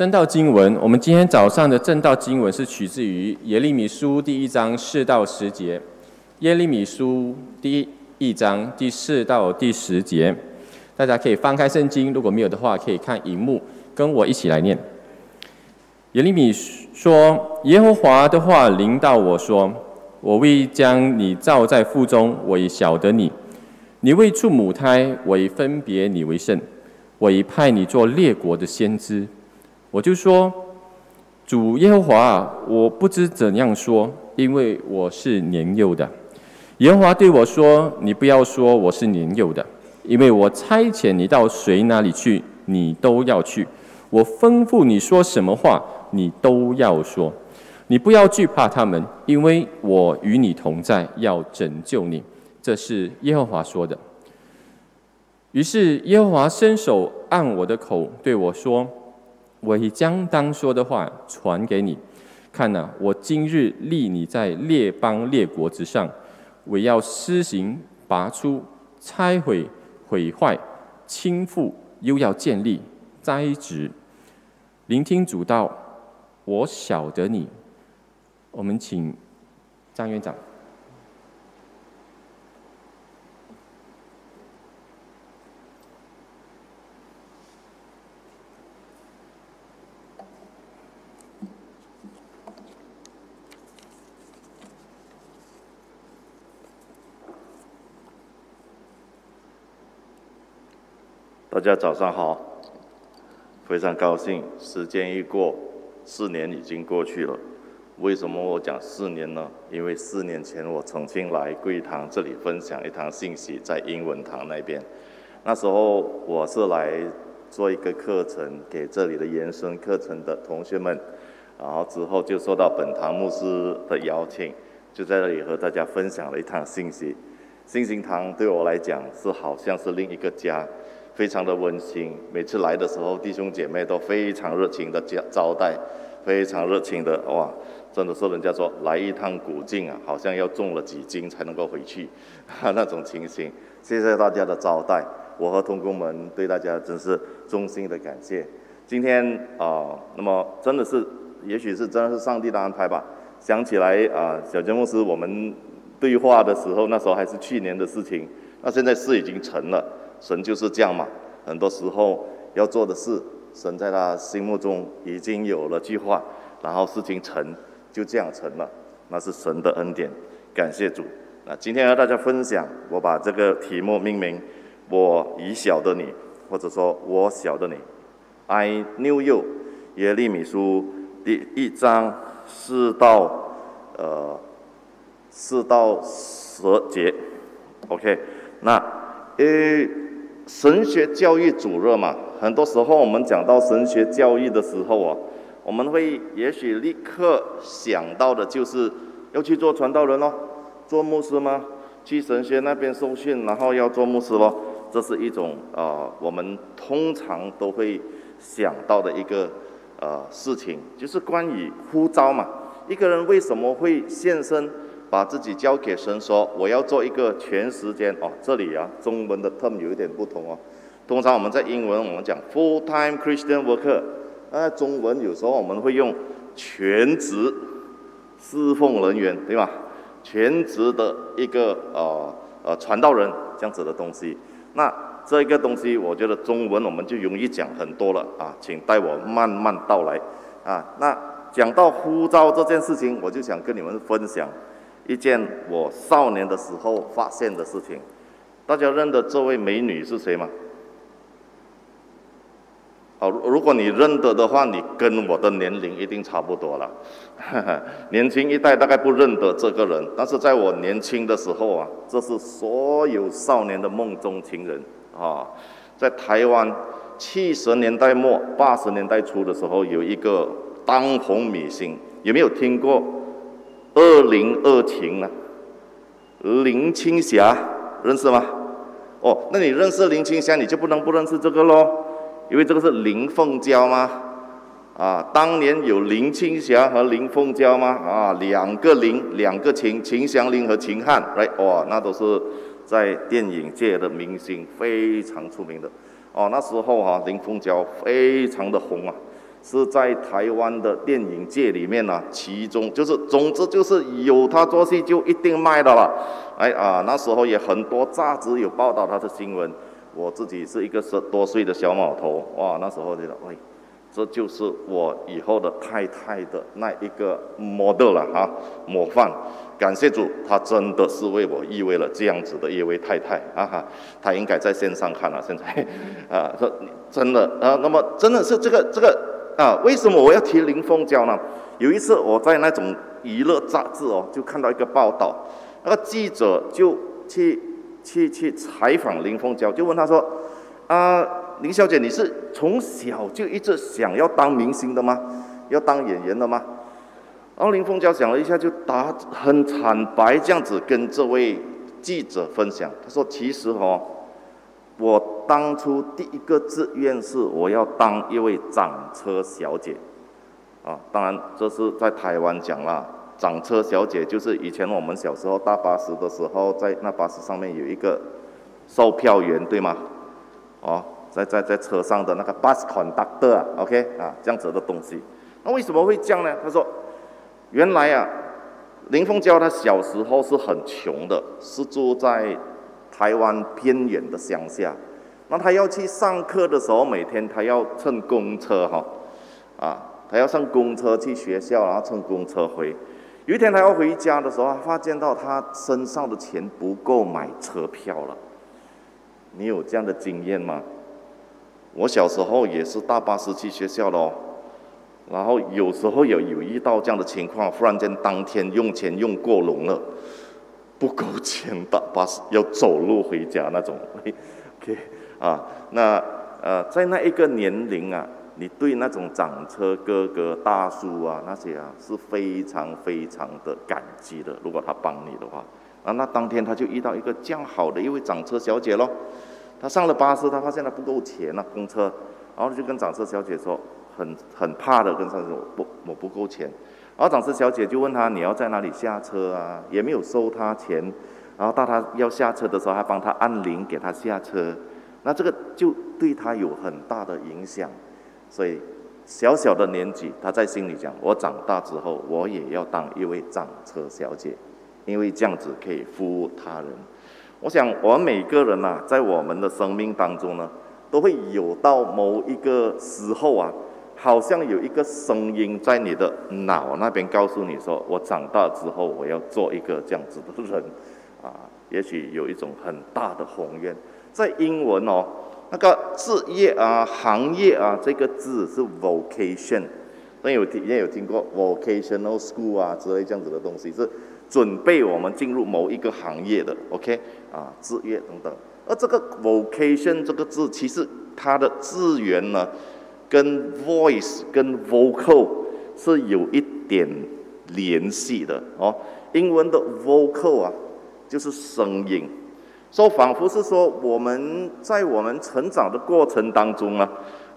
正道经文，我们今天早上的正道经文是取自于耶利米书第一章四到十节。耶利米书第一章第四到第十节，大家可以翻开圣经，如果没有的话，可以看荧幕，跟我一起来念。耶利米说：“耶和华的话临到我说：我未将你造在腹中，我已晓得你；你未出母胎，我已分别你为圣，我已派你做列国的先知。”我就说，主耶和华，我不知怎样说，因为我是年幼的。耶和华对我说：“你不要说我是年幼的，因为我差遣你到谁那里去，你都要去；我吩咐你说什么话，你都要说。你不要惧怕他们，因为我与你同在，要拯救你。”这是耶和华说的。于是耶和华伸手按我的口，对我说。我已将当说的话传给你，看呐，我今日立你在列邦列国之上，我要施行拔出、拆毁、毁坏、倾覆，又要建立、栽植。聆听主道，我晓得你。我们请张院长。大家早上好，非常高兴，时间一过，四年已经过去了。为什么我讲四年呢？因为四年前我曾经来贵堂这里分享一堂信息，在英文堂那边。那时候我是来做一个课程给这里的延伸课程的同学们，然后之后就受到本堂牧师的邀请，就在这里和大家分享了一堂信息。信心堂对我来讲是好像是另一个家。非常的温馨，每次来的时候，弟兄姐妹都非常热情的招招待，非常热情的哇，真的是人家说来一趟古晋啊，好像要重了几斤才能够回去，哈那种情形。谢谢大家的招待，我和同工们对大家真是衷心的感谢。今天啊，那么真的是，也许是真的是上帝的安排吧。想起来啊，小杰牧师我们对话的时候，那时候还是去年的事情，那现在事已经成了。神就是这样嘛，很多时候要做的事，神在他心目中已经有了计划，然后事情成就这样成了，那是神的恩典，感谢主。那今天和大家分享，我把这个题目命名“我已晓得你”，或者说“我晓得你 ”，I knew you，耶利米书第一章四到呃四到十节，OK，那呃。神学教育主任嘛，很多时候我们讲到神学教育的时候啊，我们会也许立刻想到的就是要去做传道人咯，做牧师吗？去神学那边受训，然后要做牧师咯，这是一种啊，我们通常都会想到的一个呃事情，就是关于呼召嘛。一个人为什么会现身？把自己交给神，说我要做一个全时间哦。这里啊，中文的 term 有一点不同哦。通常我们在英文我们讲 full-time Christian worker，那中文有时候我们会用全职侍奉人员，对吧？全职的一个呃呃传道人这样子的东西。那这个东西，我觉得中文我们就容易讲很多了啊，请带我慢慢道来啊。那讲到呼召这件事情，我就想跟你们分享。一件我少年的时候发现的事情，大家认得这位美女是谁吗？好，如果你认得的话，你跟我的年龄一定差不多了。年轻一代大概不认得这个人，但是在我年轻的时候啊，这是所有少年的梦中情人啊。在台湾七十年代末八十年代初的时候，有一个当红明星，有没有听过？二零二情呢？林青霞认识吗？哦，那你认识林青霞，你就不能不认识这个喽，因为这个是林凤娇吗？啊，当年有林青霞和林凤娇吗？啊，两个林，两个秦，秦祥林和秦汉，来，哇，那都是在电影界的明星，非常出名的。哦，那时候哈，林凤娇非常的红啊，是在台湾的电影界里面呢，其中就是总之就是有他做戏就一定卖的了。哎啊，那时候也很多杂志有报道他的新闻。我自己是一个十多岁的小毛头，哇，那时候觉得，喂，这就是我以后的太太的那一个 model 了哈，模范。感谢主，他真的是为我意味了这样子的一位太太啊哈，他应该在线上看了现在，啊，说真的啊，那么真的是这个这个。啊，为什么我要提林凤娇呢？有一次我在那种娱乐杂志哦，就看到一个报道，那个记者就去去去采访林凤娇，就问他说：“啊，林小姐，你是从小就一直想要当明星的吗？要当演员的吗？”然后林凤娇想了一下，就答很坦白这样子跟这位记者分享，他说：“其实哦。”我当初第一个志愿是我要当一位掌车小姐，啊，当然这是在台湾讲啦。掌车小姐就是以前我们小时候搭巴士的时候，在那巴士上面有一个售票员，对吗？哦，在在在车上的那个 bus conductor，OK 啊，这样子的东西。那为什么会这样呢？他说，原来啊，林凤娇她小时候是很穷的，是住在。台湾偏远的乡下，那他要去上课的时候，每天他要乘公车哈，啊，他要上公车去学校，然后乘公车回。有一天他要回家的时候，发现到他身上的钱不够买车票了。你有这样的经验吗？我小时候也是大巴士去学校咯，然后有时候有有遇到这样的情况，忽然间当天用钱用过龙了。不够钱搭巴士，要走路回家那种。OK，啊，那呃，在那一个年龄啊，你对那种掌车哥哥大叔啊那些啊是非常非常的感激的。如果他帮你的话，啊，那当天他就遇到一个这样好的一位掌车小姐咯。他上了巴士，他发现他不够钱了，公车，然后就跟掌车小姐说，很很怕的跟他说，不，我不够钱。然后掌车小姐就问他：“你要在哪里下车啊？”也没有收他钱。然后到他要下车的时候，还帮他按铃给他下车。那这个就对他有很大的影响。所以小小的年纪，他在心里讲：“我长大之后，我也要当一位掌车小姐，因为这样子可以服务他人。”我想，我们每个人呐，在我们的生命当中呢，都会有到某一个时候啊。好像有一个声音在你的脑那边告诉你说：“我长大之后我要做一个这样子的人，啊，也许有一种很大的宏愿。”在英文哦，那个职业啊、行业啊，这个字是 vocation，那有听也有听过 vocational school 啊之类这样子的东西，是准备我们进入某一个行业的，OK 啊，职业等等。而这个 vocation 这个字，其实它的字源呢？跟 voice 跟 vocal 是有一点联系的哦。英文的 vocal 啊，就是声音，说仿佛是说我们在我们成长的过程当中啊，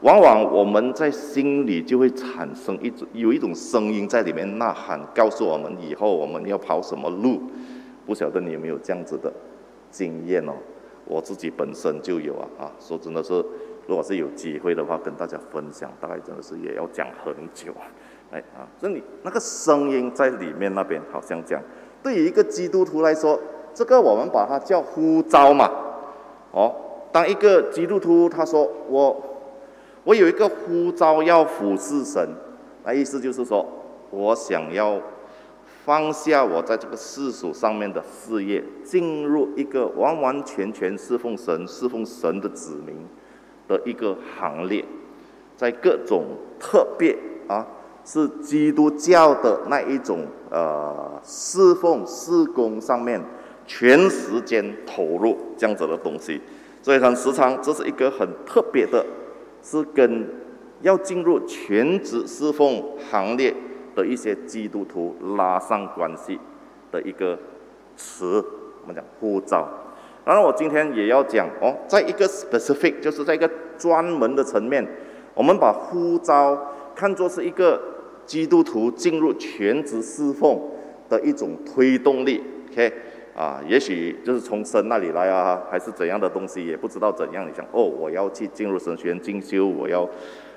往往我们在心里就会产生一种有一种声音在里面呐喊，告诉我们以后我们要跑什么路。不晓得你有没有这样子的经验哦？我自己本身就有啊啊，说真的是。如果是有机会的话，跟大家分享，大概真的是也要讲很久，哎啊，所以你那个声音在里面那边好像讲，对于一个基督徒来说，这个我们把它叫呼召嘛，哦，当一个基督徒他说我我有一个呼召要服侍神，那意思就是说我想要放下我在这个世俗上面的事业，进入一个完完全全侍奉神、侍奉神的子民。的一个行列，在各种特别啊，是基督教的那一种呃侍奉侍工上面，全时间投入这样子的东西，所以很时常这是一个很特别的，是跟要进入全职侍奉行列的一些基督徒拉上关系的一个词，我们讲护照。当然，我今天也要讲哦，在一个 specific，就是在一个专门的层面，我们把呼召看作是一个基督徒进入全职侍奉的一种推动力。OK，啊，也许就是从神那里来啊，还是怎样的东西，也不知道怎样。你想哦，我要去进入神学院进修，我要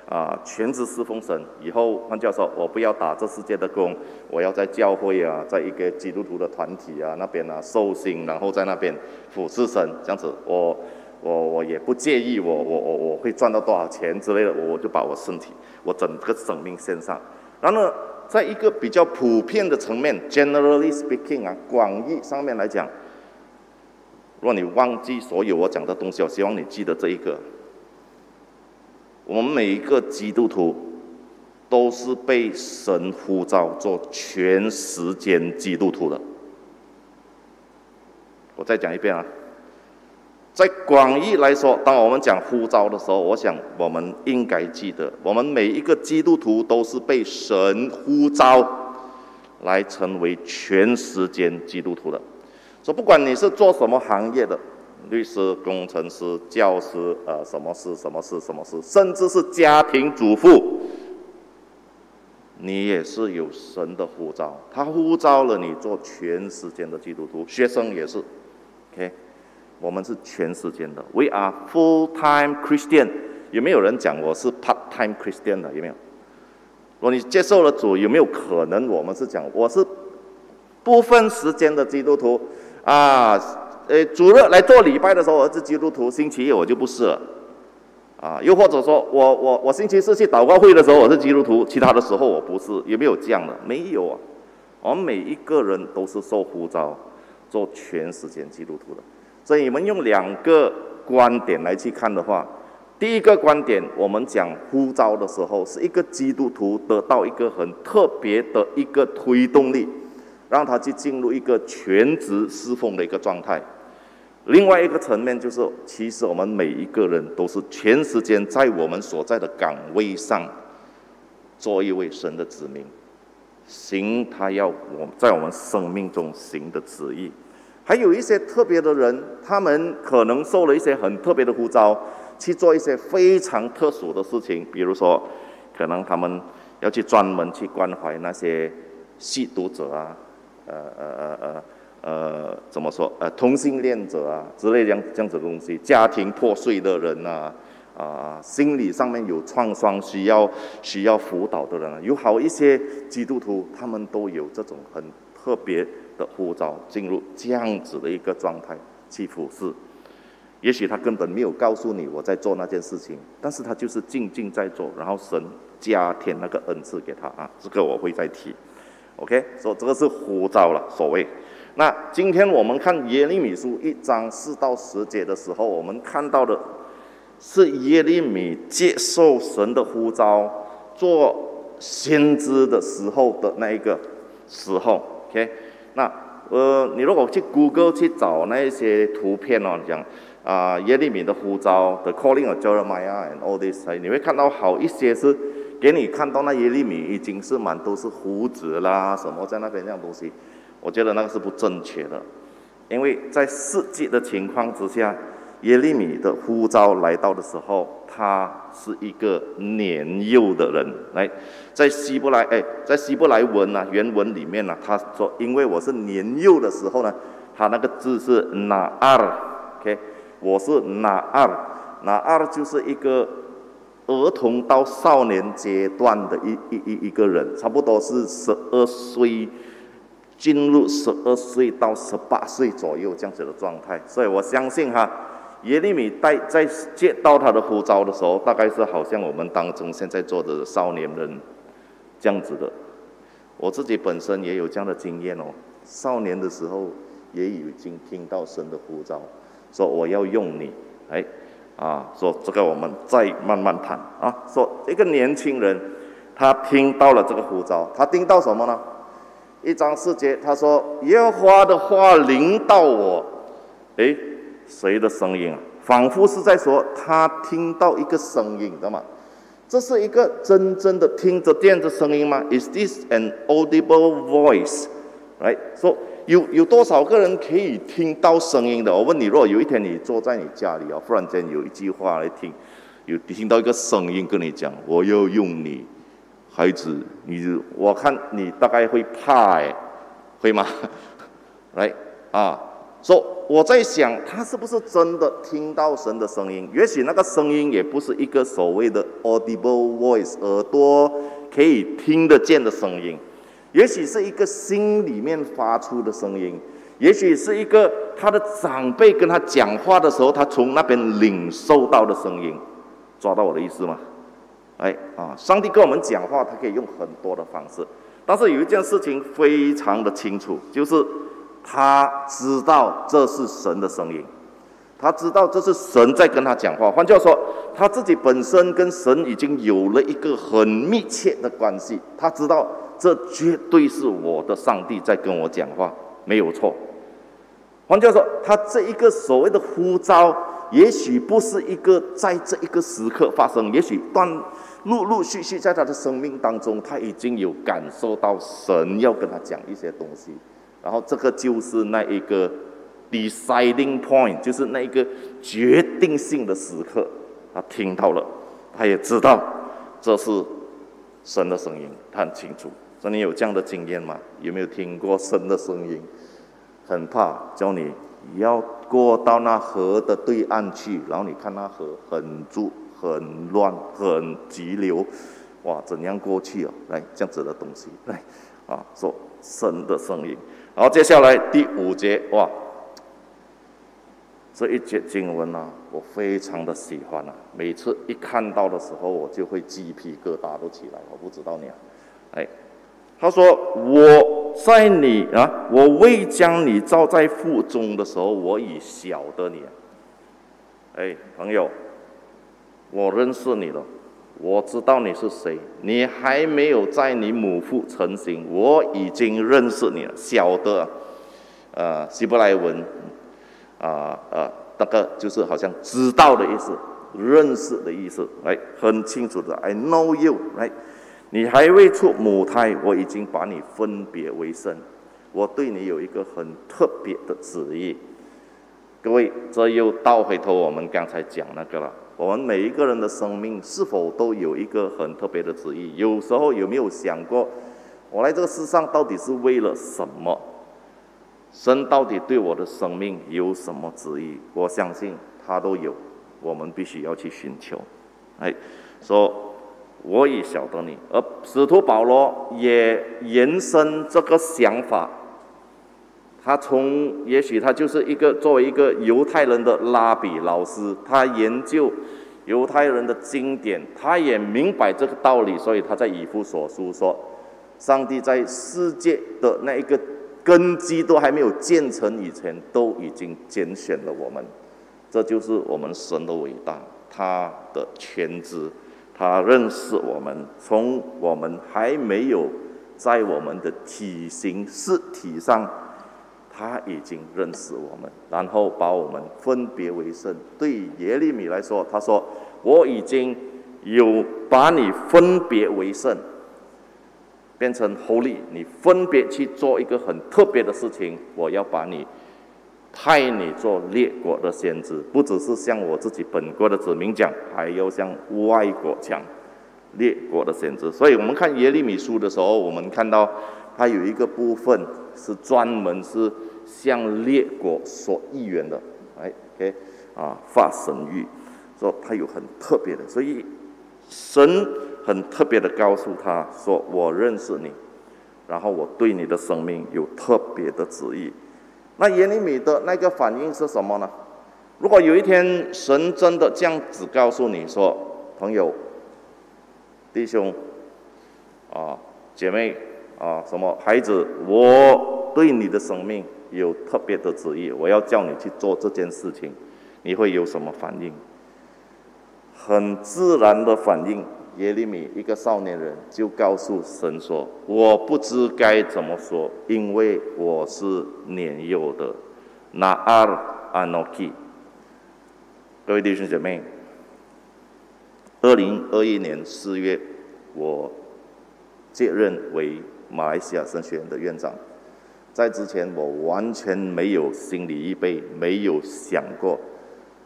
啊，全职侍奉神。以后换教授，我不要打这世界的工，我要在教会啊，在一个基督徒的团体啊那边啊受刑，然后在那边俯侍神，这样子，我我我也不介意，我我我我会赚到多少钱之类的，我就把我身体，我整个生命献上。然后呢，在一个比较普遍的层面，generally speaking 啊，广义上面来讲。若你忘记所有我讲的东西，我希望你记得这一个：我们每一个基督徒都是被神呼召做全时间基督徒的。我再讲一遍啊，在广义来说，当我们讲呼召的时候，我想我们应该记得，我们每一个基督徒都是被神呼召来成为全时间基督徒的。说不管你是做什么行业的，律师、工程师、教师，呃，什么事、什么事、什么事，甚至是家庭主妇，你也是有神的呼召，他呼召了你做全时间的基督徒。学生也是，OK，我们是全时间的，We are full-time Christian。有没有人讲我是 part-time Christian 的？有没有？如果你接受了主，有没有可能我们是讲我是部分时间的基督徒？啊，呃，主日来做礼拜的时候，我是基督徒；星期一我就不是了。啊，又或者说我我我星期四去祷告会的时候，我是基督徒，其他的时候我不是，有没有这样的？没有啊。我们每一个人都是受呼召做全时间基督徒的。所以你们用两个观点来去看的话，第一个观点，我们讲呼召的时候，是一个基督徒得到一个很特别的一个推动力。让他去进入一个全职侍奉的一个状态。另外一个层面就是，其实我们每一个人都是全时间在我们所在的岗位上，做一位神的子民，行他要我在我们生命中行的旨意。还有一些特别的人，他们可能受了一些很特别的呼召，去做一些非常特殊的事情。比如说，可能他们要去专门去关怀那些吸毒者啊。呃呃呃呃呃，怎么说？呃，同性恋者啊之类这样这样子的东西，家庭破碎的人呐，啊，心理上面有创伤需要需要辅导的人啊，有好一些基督徒，他们都有这种很特别的呼召，进入这样子的一个状态去服侍。也许他根本没有告诉你我在做那件事情，但是他就是静静在做，然后神加添那个恩赐给他啊，这个我会再提。OK，说这个是呼召了，所谓。那今天我们看耶利米书一章四到十节的时候，我们看到的是耶利米接受神的呼召做先知的时候的那一个时候。OK，那呃，你如果去 Google 去找那些图片哦，讲啊耶利米的呼召，The Calling of Jeremiah and all this，你会看到好一些是。给你看到那耶利米已经是满都是胡子啦，什么在那边这样东西，我觉得那个是不正确的，因为在世界的情况之下，耶利米的呼召来到的时候，他是一个年幼的人，来，在希伯来哎，在希伯来文啊原文里面呢，他说因为我是年幼的时候呢，他那个字是拿二，OK，我是拿二，拿二就是一个。儿童到少年阶段的一一一一个人，差不多是十二岁进入十二岁到十八岁左右这样子的状态，所以我相信哈，耶利米带在接到他的呼召的时候，大概是好像我们当中现在做的少年人这样子的。我自己本身也有这样的经验哦，少年的时候也已经听到神的呼召，说我要用你，哎。啊，说这个我们再慢慢谈啊。说一个年轻人，他听到了这个呼召，他听到什么呢？一章四节，他说：“耶和华的话临到我。”诶，谁的声音啊？仿佛是在说他听到一个声音，知道吗？这是一个真正的听着电子声音吗？Is this an audible voice？来说。有有多少个人可以听到声音的？我问你，如果有一天你坐在你家里啊，忽然间有一句话来听，有听到一个声音跟你讲：“我要用你，孩子，你我看你大概会怕哎，会吗？” 来啊，说我在想，他是不是真的听到神的声音？也许那个声音也不是一个所谓的 audible voice，耳朵可以听得见的声音，也许是一个心里面发出的声音，也许是一个他的长辈跟他讲话的时候，他从那边领受到的声音。抓到我的意思吗？哎啊，上帝跟我们讲话，他可以用很多的方式，但是有一件事情非常的清楚，就是他知道这是神的声音，他知道这是神在跟他讲话。换句话说，他自己本身跟神已经有了一个很密切的关系，他知道这绝对是我的上帝在跟我讲话，没有错。换句话说，他这一个所谓的呼召。也许不是一个在这一个时刻发生，也许断陆陆续续在他的生命当中，他已经有感受到神要跟他讲一些东西，然后这个就是那一个 deciding point，就是那一个决定性的时刻，他听到了，他也知道这是神的声音，他很清楚。说你有这样的经验吗？有没有听过神的声音？很怕教你要。过到那河的对岸去，然后你看那河很住、很乱、很急流，哇，怎样过去哦？来，这样子的东西，来，啊，说神的声音。然后接下来第五节，哇，这一节经文呢，我非常的喜欢啊，每次一看到的时候，我就会鸡皮疙瘩都起来。我不知道你啊，哎。他说：“我在你啊，我未将你造在腹中的时候，我已晓得你。哎，朋友，我认识你了，我知道你是谁。你还没有在你母腹成型，我已经认识你了，晓得。呃，希伯来文，啊呃，那个就是好像知道的意思，认识的意思，哎，很清楚的，I know you，来。”你还未出母胎，我已经把你分别为圣。我对你有一个很特别的旨意。各位，这又倒回头我们刚才讲那个了。我们每一个人的生命是否都有一个很特别的旨意？有时候有没有想过，我来这个世上到底是为了什么？神到底对我的生命有什么旨意？我相信他都有。我们必须要去寻求。哎，说。我也晓得你，而使徒保罗也延伸这个想法。他从也许他就是一个作为一个犹太人的拉比老师，他研究犹太人的经典，他也明白这个道理，所以他在以弗所书说：上帝在世界的那一个根基都还没有建成以前，都已经拣选了我们。这就是我们神的伟大，他的全知。他认识我们，从我们还没有在我们的体型尸体上，他已经认识我们，然后把我们分别为圣。对耶利米来说，他说：“我已经有把你分别为圣，变成 holy，你分别去做一个很特别的事情，我要把你。”派你做列国的先知，不只是向我自己本国的子民讲，还要向外国讲列国的先知。所以，我们看耶利米书的时候，我们看到它有一个部分是专门是向列国所预言的。哎，OK，啊，发神谕，说他有很特别的，所以神很特别的告诉他说：“我认识你，然后我对你的生命有特别的旨意。”那耶利米的那个反应是什么呢？如果有一天神真的这样子告诉你说：“朋友、弟兄、啊姐妹啊什么孩子，我对你的生命有特别的旨意，我要叫你去做这件事情，你会有什么反应？”很自然的反应。耶利米一个少年人就告诉神说：“我不知该怎么说，因为我是年幼的。”那阿阿诺基，各位弟兄姐妹，二零二一年四月，我接任为马来西亚神学院的院长。在之前，我完全没有心理预备，没有想过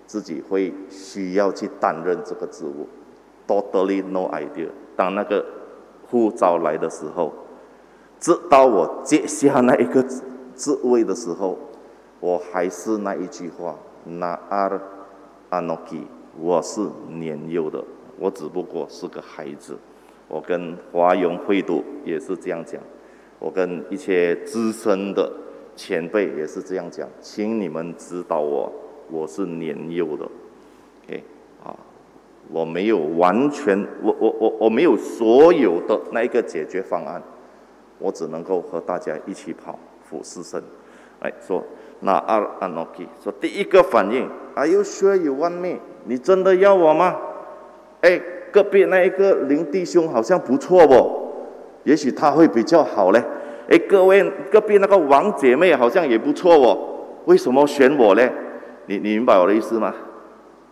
自己会需要去担任这个职务。Totally no idea。当那个护照来的时候，直到我接下那一个职位的时候，我还是那一句话，那阿阿诺基，我是年幼的，我只不过是个孩子。我跟华永会读也是这样讲，我跟一些资深的前辈也是这样讲，请你们指导我，我是年幼的，OK，啊，我没有完全，我我我我没有所有的那一个解决方案，我只能够和大家一起跑，俯视神，来说。那阿阿诺基说：“第一个反应，Are you sure you want me？你真的要我吗？哎，隔壁那一个林弟兄好像不错哦，也许他会比较好嘞。哎，各位隔壁那个王姐妹好像也不错哦，为什么选我嘞？你你明白我的意思吗？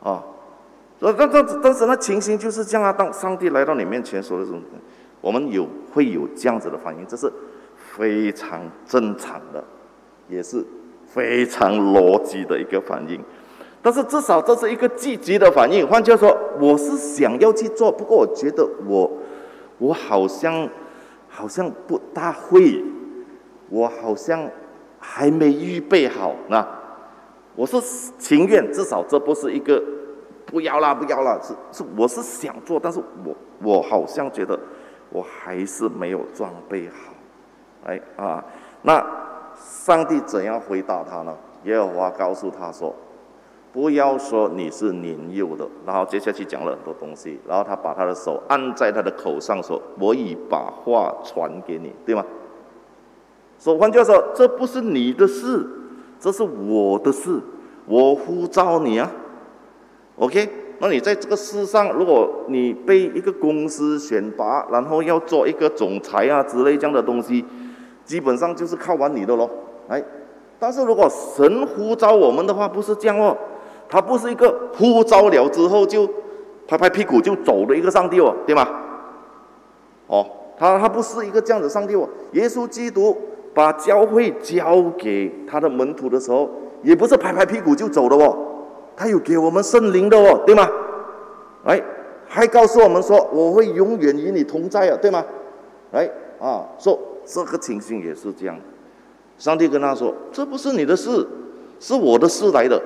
啊，但但但是那情形就是这样啊。当上帝来到你面前说的时候，我们有会有这样子的反应，这是非常正常的，也是。”非常逻辑的一个反应，但是至少这是一个积极的反应。换句话说，我是想要去做，不过我觉得我，我好像好像不大会，我好像还没预备好。那我是情愿，至少这不是一个不要啦，不要啦，是是我是想做，但是我我好像觉得我还是没有装备好。哎啊，那。上帝怎样回答他呢？耶和华告诉他说：“不要说你是年幼的。”然后接下去讲了很多东西。然后他把他的手按在他的口上说：“我已把话传给你，对吗？”说换句话说，这不是你的事，这是我的事。我呼召你啊，OK？那你在这个世上，如果你被一个公司选拔，然后要做一个总裁啊之类这样的东西。基本上就是靠完你的喽，哎，但是如果神呼召我们的话，不是这样哦，他不是一个呼召了之后就拍拍屁股就走的一个上帝哦，对吗？哦，他他不是一个这样的上帝哦。耶稣基督把教会交给他的门徒的时候，也不是拍拍屁股就走的哦，他有给我们圣灵的哦，对吗？哎，还告诉我们说我会永远与你同在啊，对吗？哎，啊，说。这个情形也是这样，上帝跟他说：“这不是你的事，是我的事来的。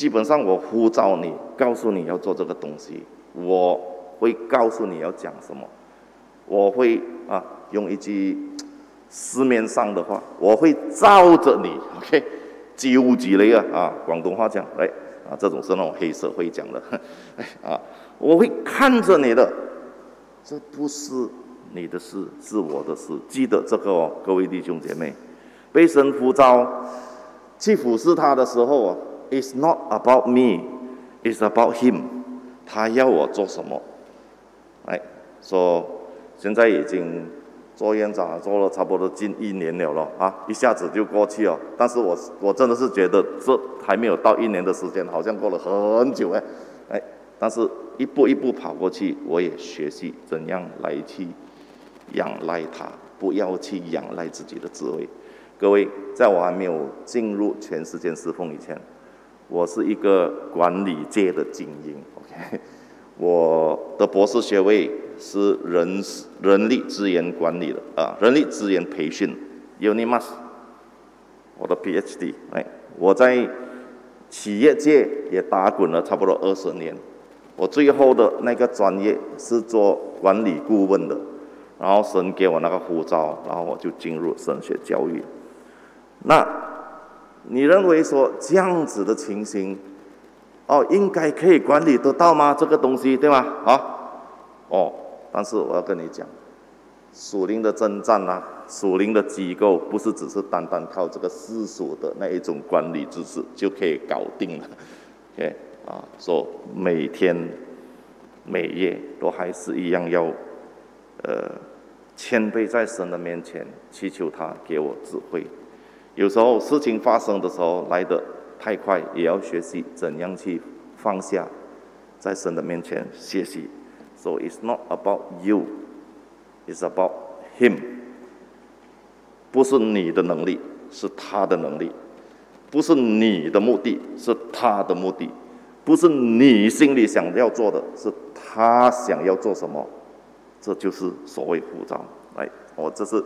基本上我呼召你，告诉你要做这个东西，我会告诉你要讲什么，我会啊用一句市面上的话，我会照着你，OK，纠几雷啊啊，广东话讲，哎啊，这种是那种黑社会讲的，哎啊，我会看着你的，这不是。”你的事是我的事，记得这个哦，各位弟兄姐妹，被神呼召去俯视他的时候啊，It's not about me, it's about him。他要我做什么？哎，说现在已经做院长做了差不多近一年了了啊，一下子就过去了。但是我我真的是觉得这还没有到一年的时间，好像过了很久哎哎，但是一步一步跑过去，我也学习怎样来去。仰赖他，不要去仰赖自己的智慧。各位，在我还没有进入全世界侍奉以前，我是一个管理界的精英。OK，我的博士学位是人人力资源管理的啊，人力资源培训，Unimas。我的 PhD，哎，我在企业界也打滚了差不多二十年。我最后的那个专业是做管理顾问的。然后神给我那个护照，然后我就进入神学教育。那你认为说这样子的情形，哦，应该可以管理得到吗？这个东西对吗？啊，哦，但是我要跟你讲，属灵的征战啊，属灵的机构不是只是单单靠这个世俗的那一种管理知识就可以搞定了。OK，啊，说每天每夜都还是一样要，呃。谦卑在神的面前，祈求他给我智慧。有时候事情发生的时候来得太快，也要学习怎样去放下，在神的面前学习。So it's not about you, it's about him。不是你的能力，是他的能力；不是你的目的，是他的目的；不是你心里想要做的，是他想要做什么。这就是所谓护照，哎，我这是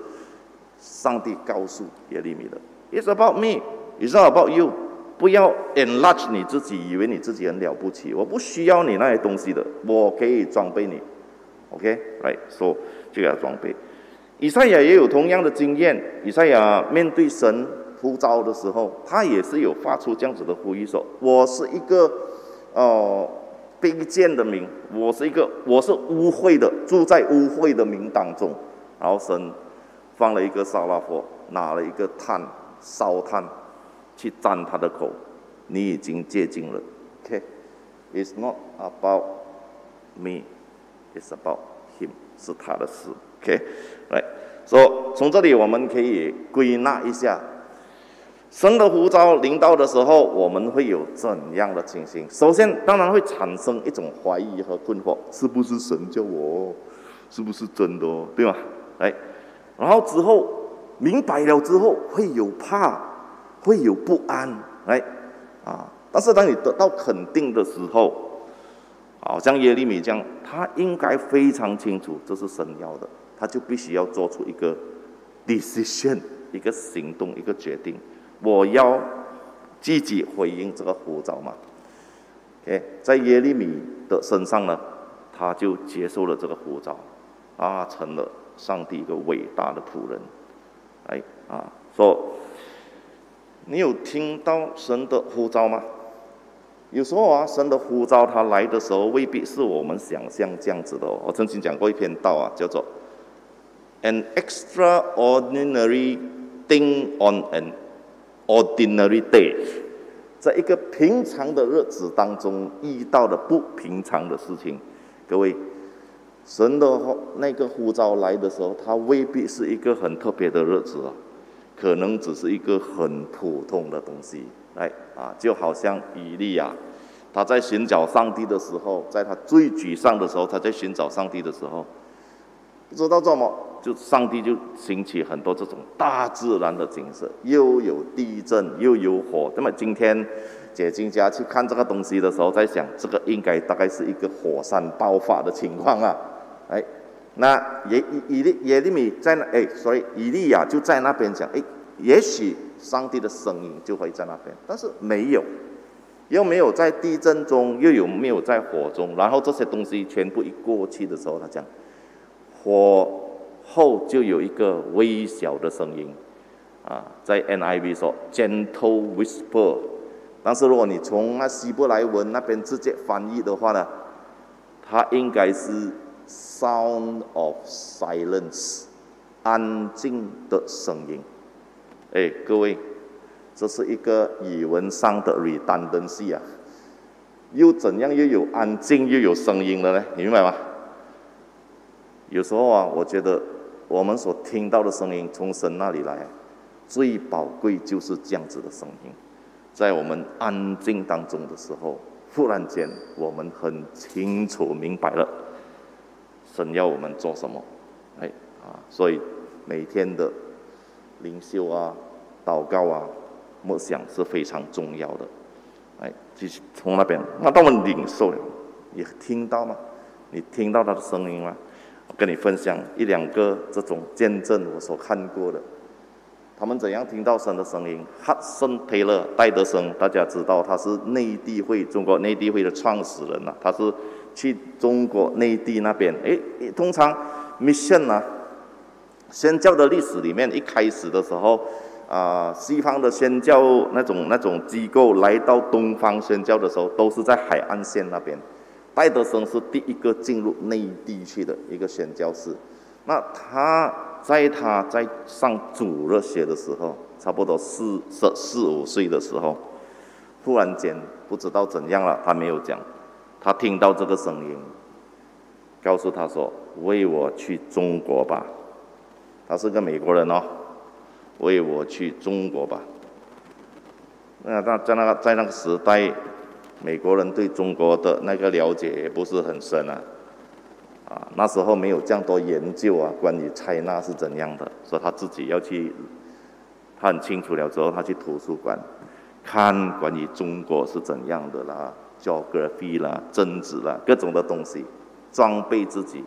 上帝告诉耶利米的，It's about me,，It's not about you。不要 enlarge 你自己，以为你自己很了不起。我不需要你那些东西的，我可以装备你。OK，right，说就要装备。以赛亚也有同样的经验。以赛亚面对神呼召的时候，他也是有发出这样子的呼吁说：“我是一个哦卑贱的民，我是一个我是污秽的，住在污秽的民当中。”然后神放了一个沙拉佛，拿了一个炭烧炭。去沾他的口，你已经接近了。OK，It's not about me，It's about him，是他的事。OK，来，说从这里我们可以归纳一下，神的呼召临到的时候，我们会有怎样的情形？首先，当然会产生一种怀疑和困惑，是不是神叫我？是不是真的？对吗？来，然后之后明白了之后，会有怕。会有不安，哎，啊！但是当你得到肯定的时候，好像耶利米这样，他应该非常清楚这是神要的，他就必须要做出一个 decision，一个行动，一个决定，我要积极回应这个呼召嘛。哎，在耶利米的身上呢，他就接受了这个呼召，啊，成了上帝一个伟大的仆人，哎，啊，说。你有听到神的呼召吗？有时候啊，神的呼召他来的时候，未必是我们想象这样子的。我曾经讲过一篇道啊，叫做 “An extraordinary thing on an ordinary day”，在一个平常的日子当中遇到的不平常的事情。各位，神的那个呼召来的时候，他未必是一个很特别的日子啊。可能只是一个很普通的东西，来啊，就好像以利亚，他在寻找上帝的时候，在他最沮丧的时候，他在寻找上帝的时候，不知道做什么，就上帝就兴起很多这种大自然的景色，又有地震，又有火。那么今天解经家去看这个东西的时候，在想，这个应该大概是一个火山爆发的情况啊，哎。那耶以利耶利米在那哎，所以以利亚就在那边讲，哎，也许上帝的声音就会在那边，但是没有，又没有在地震中，又有没有在火中，然后这些东西全部一过去的时候，他讲，火后就有一个微小的声音，啊，在 NIV 说 gentle whisper，但是如果你从那希伯来文那边直接翻译的话呢，它应该是。Sound of silence，安静的声音。哎，各位，这是一个语文上的 redundancy 啊，又怎样又有安静又有声音了呢？你明白吗？有时候啊，我觉得我们所听到的声音从神那里来，最宝贵就是这样子的声音，在我们安静当中的时候，忽然间我们很清楚明白了。神要我们做什么？哎啊，所以每天的灵修啊、祷告啊、默想是非常重要的。哎，继续从那边，那当我们领受了，你听到吗？你听到他的声音吗？我跟你分享一两个这种见证，我所看过的。他们怎样听到神的声音？哈森·佩勒戴德生，大家知道他是内地会中国内地会的创始人呐，他是。去中国内地那边，哎，通常 mission 啊，宣教的历史里面，一开始的时候，啊，西方的宣教那种那种机构来到东方宣教的时候，都是在海岸线那边。戴德生是第一个进入内地去的一个宣教士。那他在他在上主日学的时候，差不多四十四五岁的时候，忽然间不知道怎样了，他没有讲。他听到这个声音，告诉他说：“为我去中国吧。”他是个美国人哦，“为我去中国吧。”那他在那个在那个时代，美国人对中国的那个了解也不是很深啊，啊，那时候没有这样多研究啊，关于 China 是怎样的，所以他自己要去，他很清楚了之后，他去图书馆看关于中国是怎样的啦。Geography 啦，政治啦，各种的东西，装备自己，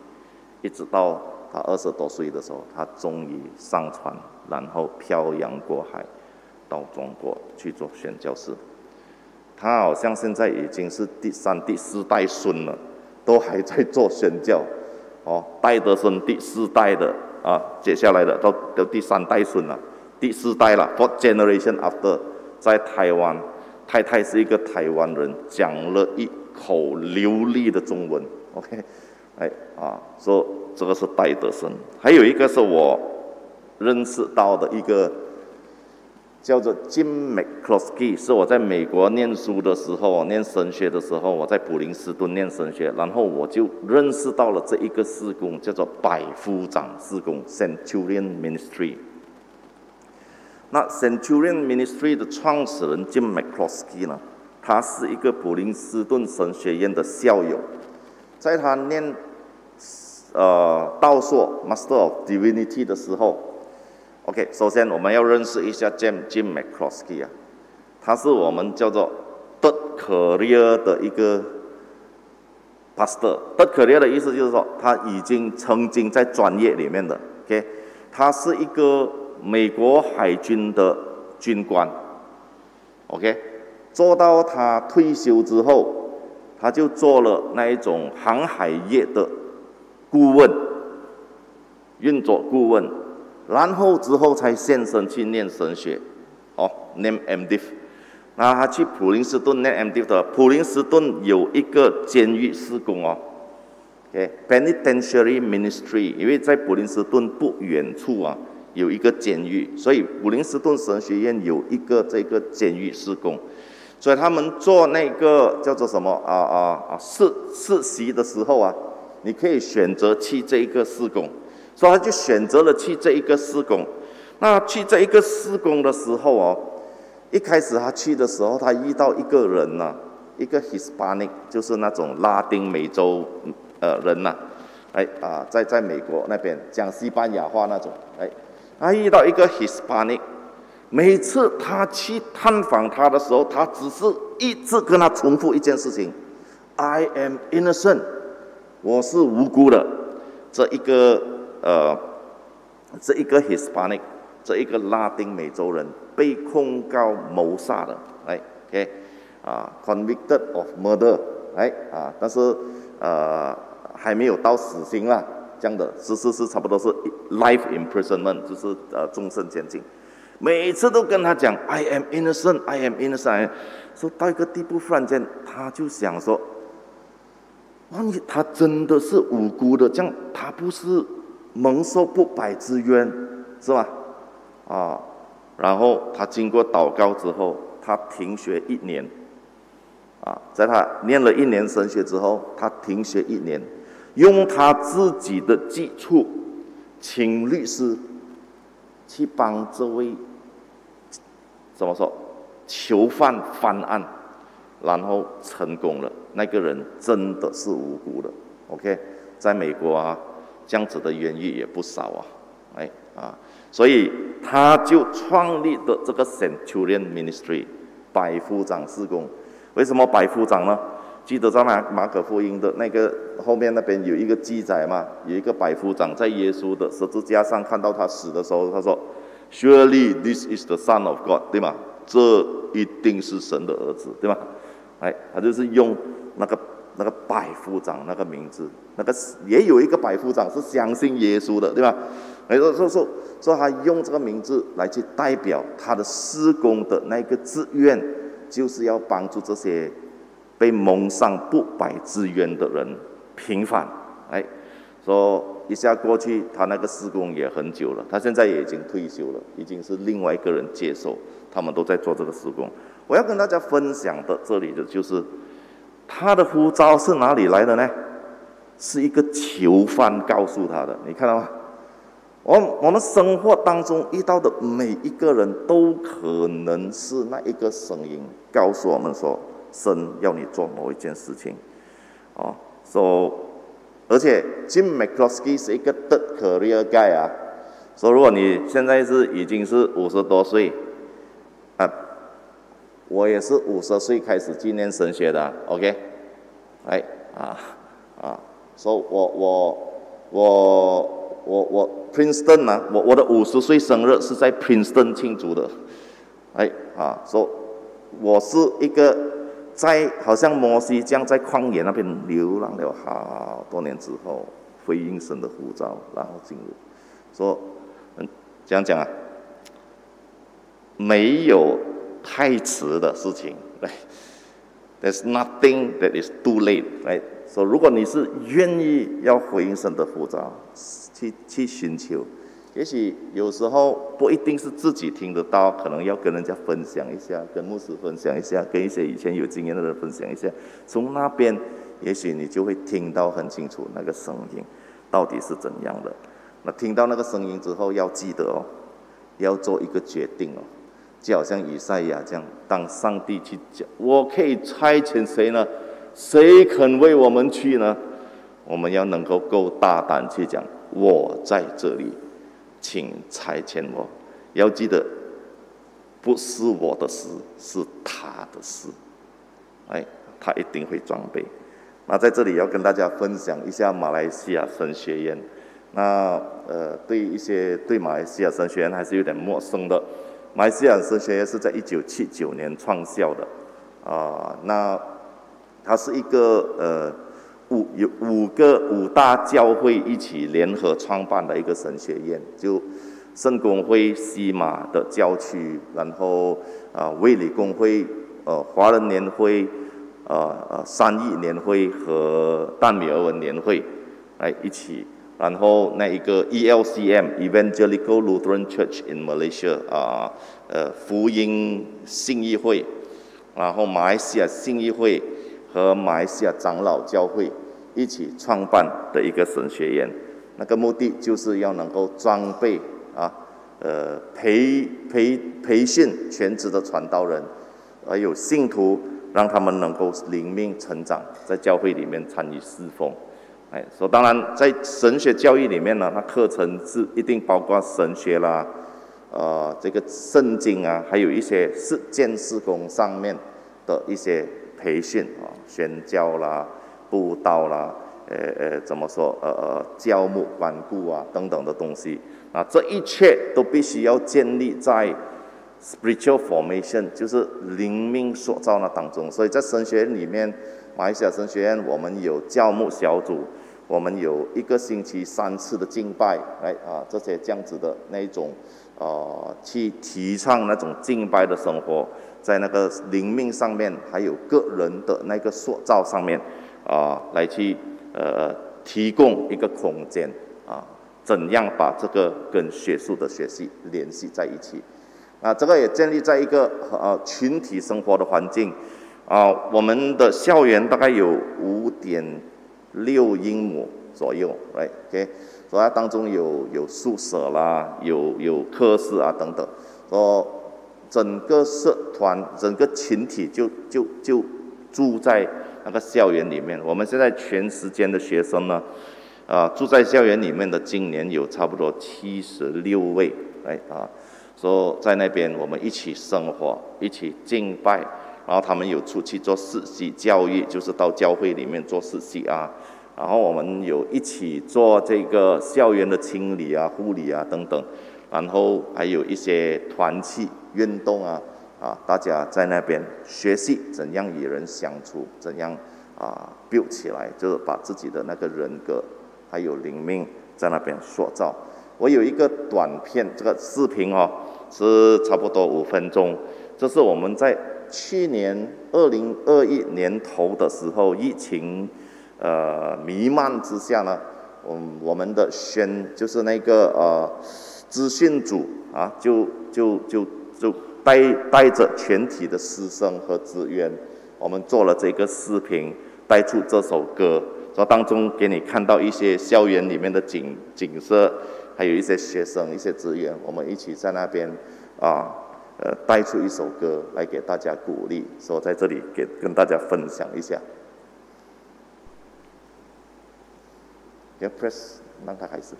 一直到他二十多岁的时候，他终于上船，然后漂洋过海，到中国去做宣教士。他好像现在已经是第三、第四代孙了，都还在做宣教。哦，戴德生第四代的啊，接下来的都都第三代孙了，第四代了，four generation after，在台湾，太太是一个台湾人，讲了一口流利的中文。OK，哎啊，说这个是戴德生，还有一个是我认识到的一个。叫做 Jim McCloskey，是我在美国念书的时候，念神学的时候，我在普林斯顿念神学，然后我就认识到了这一个事工，叫做百夫长事工 （Centurion Ministry）。那 Centurion Ministry 的创始人 Jim McCloskey 呢，他是一个普林斯顿神学院的校友，在他念呃道硕 （Master of Divinity） 的时候。OK，首先我们要认识一下 Jim Jim McCloskey 啊，他是我们叫做 third career 的一个 pastor。third career 的意思就是说他已经曾经在专业里面的 OK，他是一个美国海军的军官。OK，做到他退休之后，他就做了那一种航海业的顾问，运作顾问。然后之后才现身去念神学，哦，name MDiv，那他去普林斯顿念 MDiv 的。普林斯顿有一个监狱施工哦，OK，penitentiary ministry，因为在普林斯顿不远处啊有一个监狱，所以普林斯顿神学院有一个这个监狱施工，所以他们做那个叫做什么啊啊啊实实习的时候啊，你可以选择去这一个施工。所以他就选择了去这一个施工。那去这一个施工的时候哦，一开始他去的时候，他遇到一个人呐，一个 Hispanic，就是那种拉丁美洲呃人呐，哎啊，在在美国那边讲西班牙话那种，哎，他遇到一个 Hispanic，每次他去探访他的时候，他只是一直跟他重复一件事情：I am innocent，我是无辜的。这一个。呃，这一个 Hispanic，这一个拉丁美洲人被控告谋杀的，哎，OK，啊，convicted of murder，哎，啊，但是呃还没有到死刑啦，这样的，是是是，差不多是 life imprisonment，就是呃终身监禁。每次都跟他讲 I am innocent，I am innocent，说到一个地步，忽然间他就想说，万一他真的是无辜的，这样他不是。蒙受不白之冤，是吧？啊，然后他经过祷告之后，他停学一年。啊，在他念了一年神学之后，他停学一年，用他自己的基础，请律师去帮这位怎么说囚犯翻案，然后成功了。那个人真的是无辜的。OK，在美国啊。这样子的冤狱也不少啊，哎啊，所以他就创立的这个 Centurion Ministry 百夫长事工。为什么百夫长呢？记得在马马可福音的那个后面那边有一个记载嘛，有一个百夫长在耶稣的十字架上看到他死的时候，他说：“Surely this is the Son of God，对吗？这一定是神的儿子，对吗？”哎，他就是用那个。那个百夫长那个名字，那个也有一个百夫长是相信耶稣的，对吧？哎，说说说说他用这个名字来去代表他的施工的那个志愿，就是要帮助这些被蒙上不白之冤的人平反。哎，说一下过去他那个施工也很久了，他现在也已经退休了，已经是另外一个人接手，他们都在做这个施工。我要跟大家分享的这里的就是。他的呼召是哪里来的呢？是一个囚犯告诉他的。你看到吗？我我们生活当中遇到的每一个人都可能是那一个声音告诉我们说，神要你做某一件事情。哦，，so，，而且 Jim McCloskey 是一个 third career guy 啊。说如果你现在是已经是五十多岁，啊。我也是五十岁开始纪念神学的，OK，哎啊啊，说我我我我我 Princeton 啊，我我的五十岁生日是在 Princeton 庆祝的，哎啊，说我是一个在好像摩西这样在旷野那边流浪了好多年之后，回应神的呼召，然后进入，说嗯，这样讲啊，没有太迟的事情，对，There's nothing that is too late，来，说如果你是愿意要回应神的呼召，去去寻求。也许有时候不一定是自己听得到，可能要跟人家分享一下，跟牧师分享一下，跟一些以前有经验的人分享一下。从那边，也许你就会听到很清楚那个声音到底是怎样的。那听到那个声音之后，要记得哦，要做一个决定哦，就好像以赛亚这样，当上帝去讲，我可以差遣谁呢？谁肯为我们去呢？我们要能够够大胆去讲，我在这里。请差遣我，要记得，不是我的事，是他的事。哎，他一定会装备。那在这里要跟大家分享一下马来西亚神学院。那呃，对一些对马来西亚神学院还是有点陌生的。马来西亚神学院是在一九七九年创校的，啊，那它是一个呃。五有五个五大教会一起联合创办的一个神学院，就圣公会西马的教区，然后啊卫理公会、呃华人年会、呃呃三义年会和淡米尔文年会来一起，然后那一个 ELCM Evangelical Lutheran Church in Malaysia 啊呃福音信义会，然后马来西亚信义会。和马来西亚长老教会一起创办的一个神学院，那个目的就是要能够装备啊，呃，培培培训全职的传道人，还有信徒，让他们能够灵命成长，在教会里面参与侍奉。哎，说当然，在神学教育里面呢，它课程是一定包括神学啦，呃，这个圣经啊，还有一些是建施工上面的一些。培训啊，宣教啦，布道啦，呃呃，怎么说？呃呃，教牧、管顾啊等等的东西那，这一切都必须要建立在 spiritual formation，就是灵命塑造那当中。所以在神学院里面，马来西亚神学院，我们有教牧小组，我们有一个星期三次的敬拜，来啊，这些这样子的那一种，呃，去提倡那种敬拜的生活。在那个灵命上面，还有个人的那个塑造上面，啊，来去呃提供一个空间啊，怎样把这个跟学术的学习联系在一起？啊，这个也建立在一个呃群体生活的环境啊。我们的校园大概有五点六英亩左右，right？OK，所以当中有有宿舍啦，有有科室啊等等，说。整个社团、整个群体就就就住在那个校园里面。我们现在全时间的学生呢，啊，住在校园里面的今年有差不多七十六位，哎啊，说在那边我们一起生活，一起敬拜，然后他们有出去做实习教育，就是到教会里面做实习啊，然后我们有一起做这个校园的清理啊、护理啊等等。然后还有一些团契运动啊，啊，大家在那边学习怎样与人相处，怎样啊 build 起来，就是把自己的那个人格还有灵命在那边塑造。我有一个短片，这个视频哦，是差不多五分钟。这是我们在去年二零二一年头的时候，疫情呃弥漫之下呢，嗯，我们的宣就是那个呃。资讯组啊，就就就就带带着全体的师生和职员，我们做了这个视频，带出这首歌，说当中给你看到一些校园里面的景景色，还有一些学生、一些职员，我们一起在那边啊，呃，带出一首歌来给大家鼓励，说在这里给跟大家分享一下。要 press 让他开始。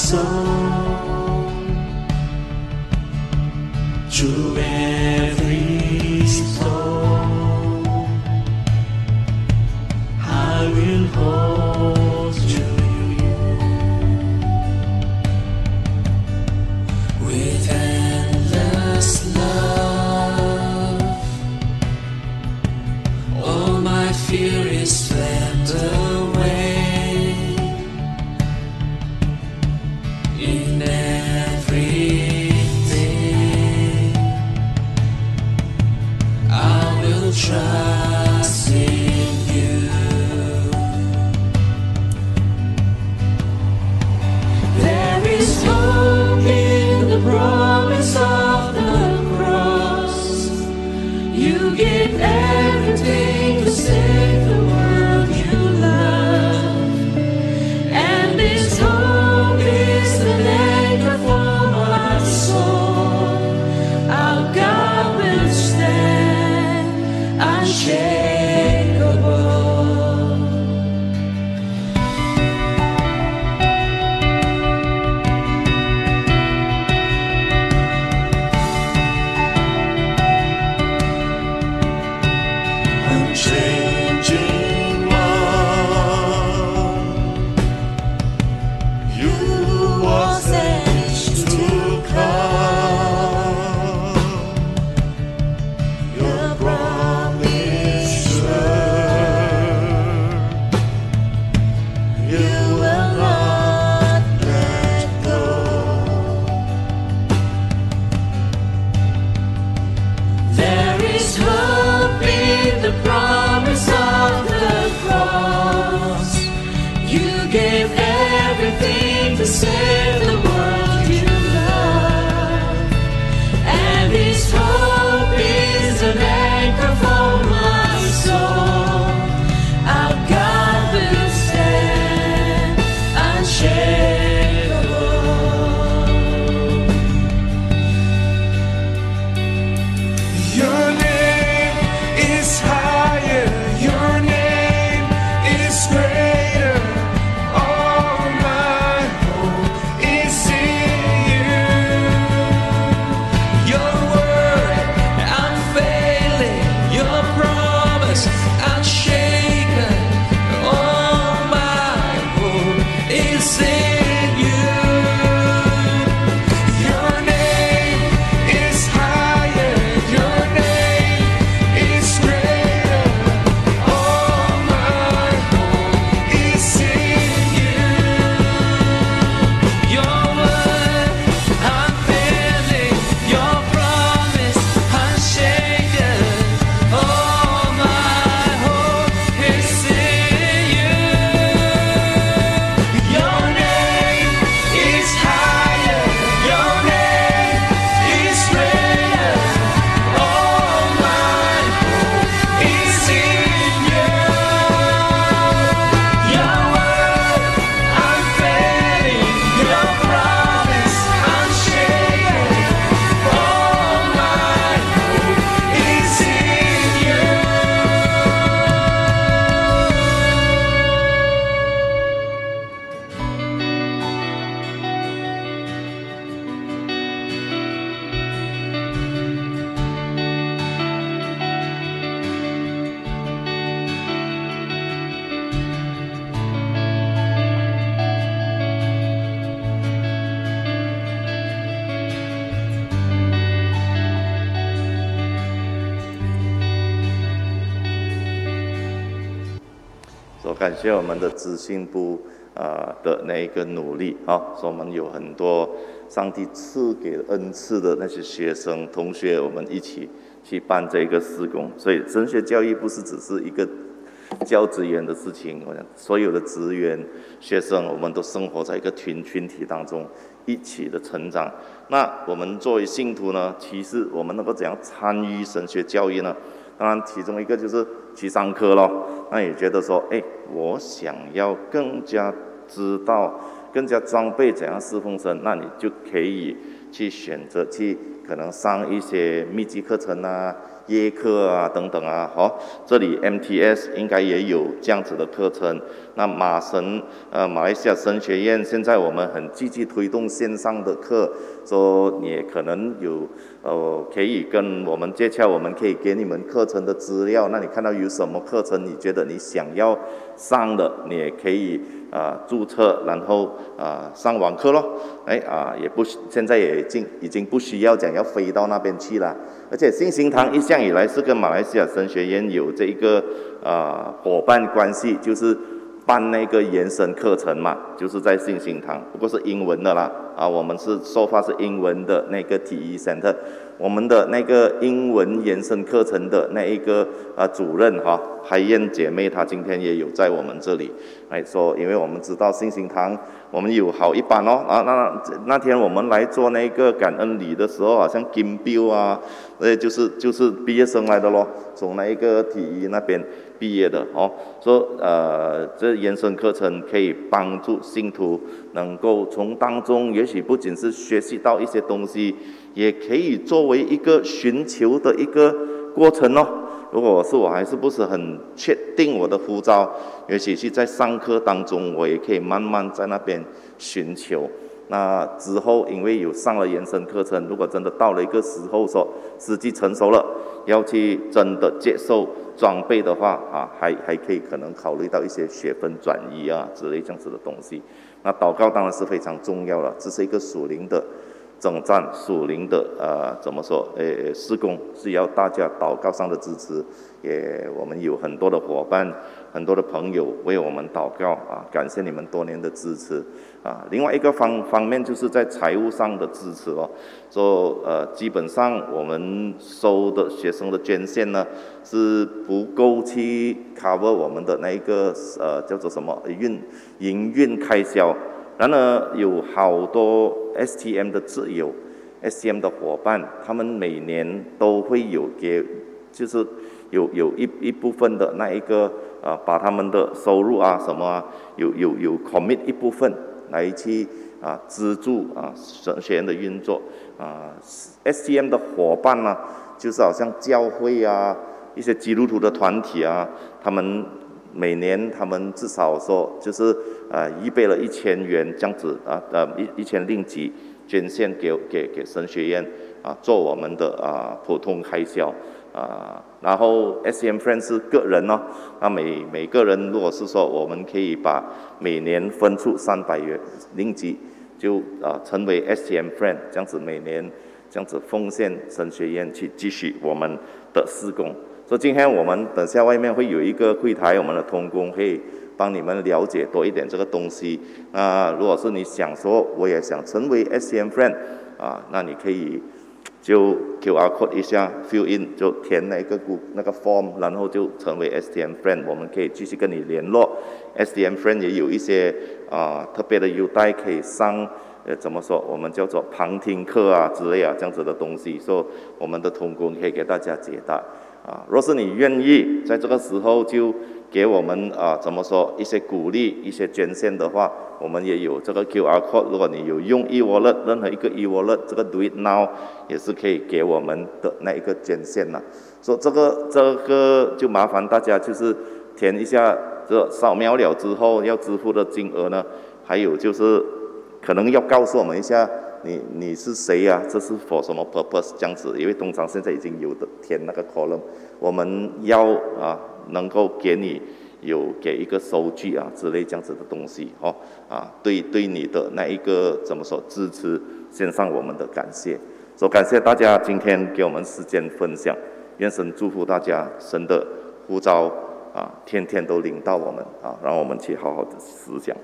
Soul. 的执行部呃的那一个努力啊，说我们有很多上帝赐给恩赐的那些学生同学，我们一起去办这个施工。所以神学教育不是只是一个教职员的事情，我想所有的职员、学生，我们都生活在一个群群体当中，一起的成长。那我们作为信徒呢，其实我们能够怎样参与神学教育呢？当然，其中一个就是去上课咯。那也觉得说，哎，我想要更加知道、更加装备怎样侍奉神，那你就可以去选择去可能上一些密集课程啊、夜课啊等等啊，好、这里 MTS 应该也有这样子的课程。那马神呃马来西亚神学院现在我们很积极推动线上的课，说也可能有呃可以跟我们接洽，我们可以给你们课程的资料。那你看到有什么课程，你觉得你想要上的，你也可以啊、注册，然后啊、上网课咯。哎啊也不现在也已经已经不需要讲要飞到那边去了，而且信心堂一向以来是跟马来西亚神学院有这一个啊、伙伴关系，就是。办那个延伸课程嘛，就是在信心堂，不过是英文的啦。啊，我们是收发是英文的那个体育 center，我们的那个英文延伸课程的那一个啊主任哈，海燕姐妹她今天也有在我们这里。来说，因为我们知道信心堂我们有好一班哦，啊那那天我们来做那个感恩礼的时候，好像金标啊，呃就是就是毕业生来的咯，从那一个体育那边。毕业的哦，说呃这延伸课程可以帮助信徒能够从当中，也许不仅是学习到一些东西，也可以作为一个寻求的一个过程哦。如果是我还是不是很确定我的护照，也许是在上课当中，我也可以慢慢在那边寻求。那之后，因为有上了延伸课程，如果真的到了一个时候说时机成熟了，要去真的接受装备的话啊，还还可以可能考虑到一些学分转移啊之类这样子的东西。那祷告当然是非常重要了，这是一个属灵的征战，属灵的呃怎么说？呃，施工需要大家祷告上的支持，也我们有很多的伙伴，很多的朋友为我们祷告啊，感谢你们多年的支持啊。另外一个方方面就是在财务上的支持哦，说呃基本上我们收的学生的捐献呢是不够去 cover 我们的那一个呃叫做什么运营运开销。然而有好多 STM 的挚友、STM 的伙伴，他们每年都会有给，就是有有一一部分的那一个啊，把他们的收入啊什么啊，有有有 commit 一部分来去啊资助啊神学院的运作。啊，STM 的伙伴呢，就是好像教会啊一些基督徒的团体啊，他们每年他们至少说就是呃预备了一千元这样子啊呃一一千令吉捐献给给给神学院啊做我们的啊普通开销。啊，然后 S M friend 是个人哦，那每每个人如果是说我们可以把每年分出三百元令吉，就啊成为 S M friend，这样子每年这样子奉献神学院去继续我们的施工。所以今天我们等下外面会有一个柜台，我们的通工可以帮你们了解多一点这个东西。那如果是你想说我也想成为 S M friend，啊，那你可以就 QR code 一下 fill in 就填那个股那个 form，然后就成为 STM friend，我们可以继续跟你联络。STM friend 也有一些啊特别的优待可以上。呃，怎么说？我们叫做旁听课啊之类啊这样子的东西，说我们的同工可以给大家解答。啊，若是你愿意在这个时候就给我们啊，怎么说一些鼓励、一些捐献的话，我们也有这个 QR code。如果你有用 eWallet，任何一个 eWallet，这个 Do It Now 也是可以给我们的那一个捐献了。说这个这个就麻烦大家就是填一下，这扫描了之后要支付的金额呢，还有就是可能要告诉我们一下。你你是谁呀、这是 for 什么 purpose 这样子？因为通常现在已经有的填那个 column，我们要啊能够给你有给一个收据啊之类这样子的东西哦啊，对对你的那一个怎么说支持，献上我们的感谢。所、感谢大家今天给我们时间分享，愿神祝福大家，神的呼召啊天天都领到我们啊，让我们去好好的思想。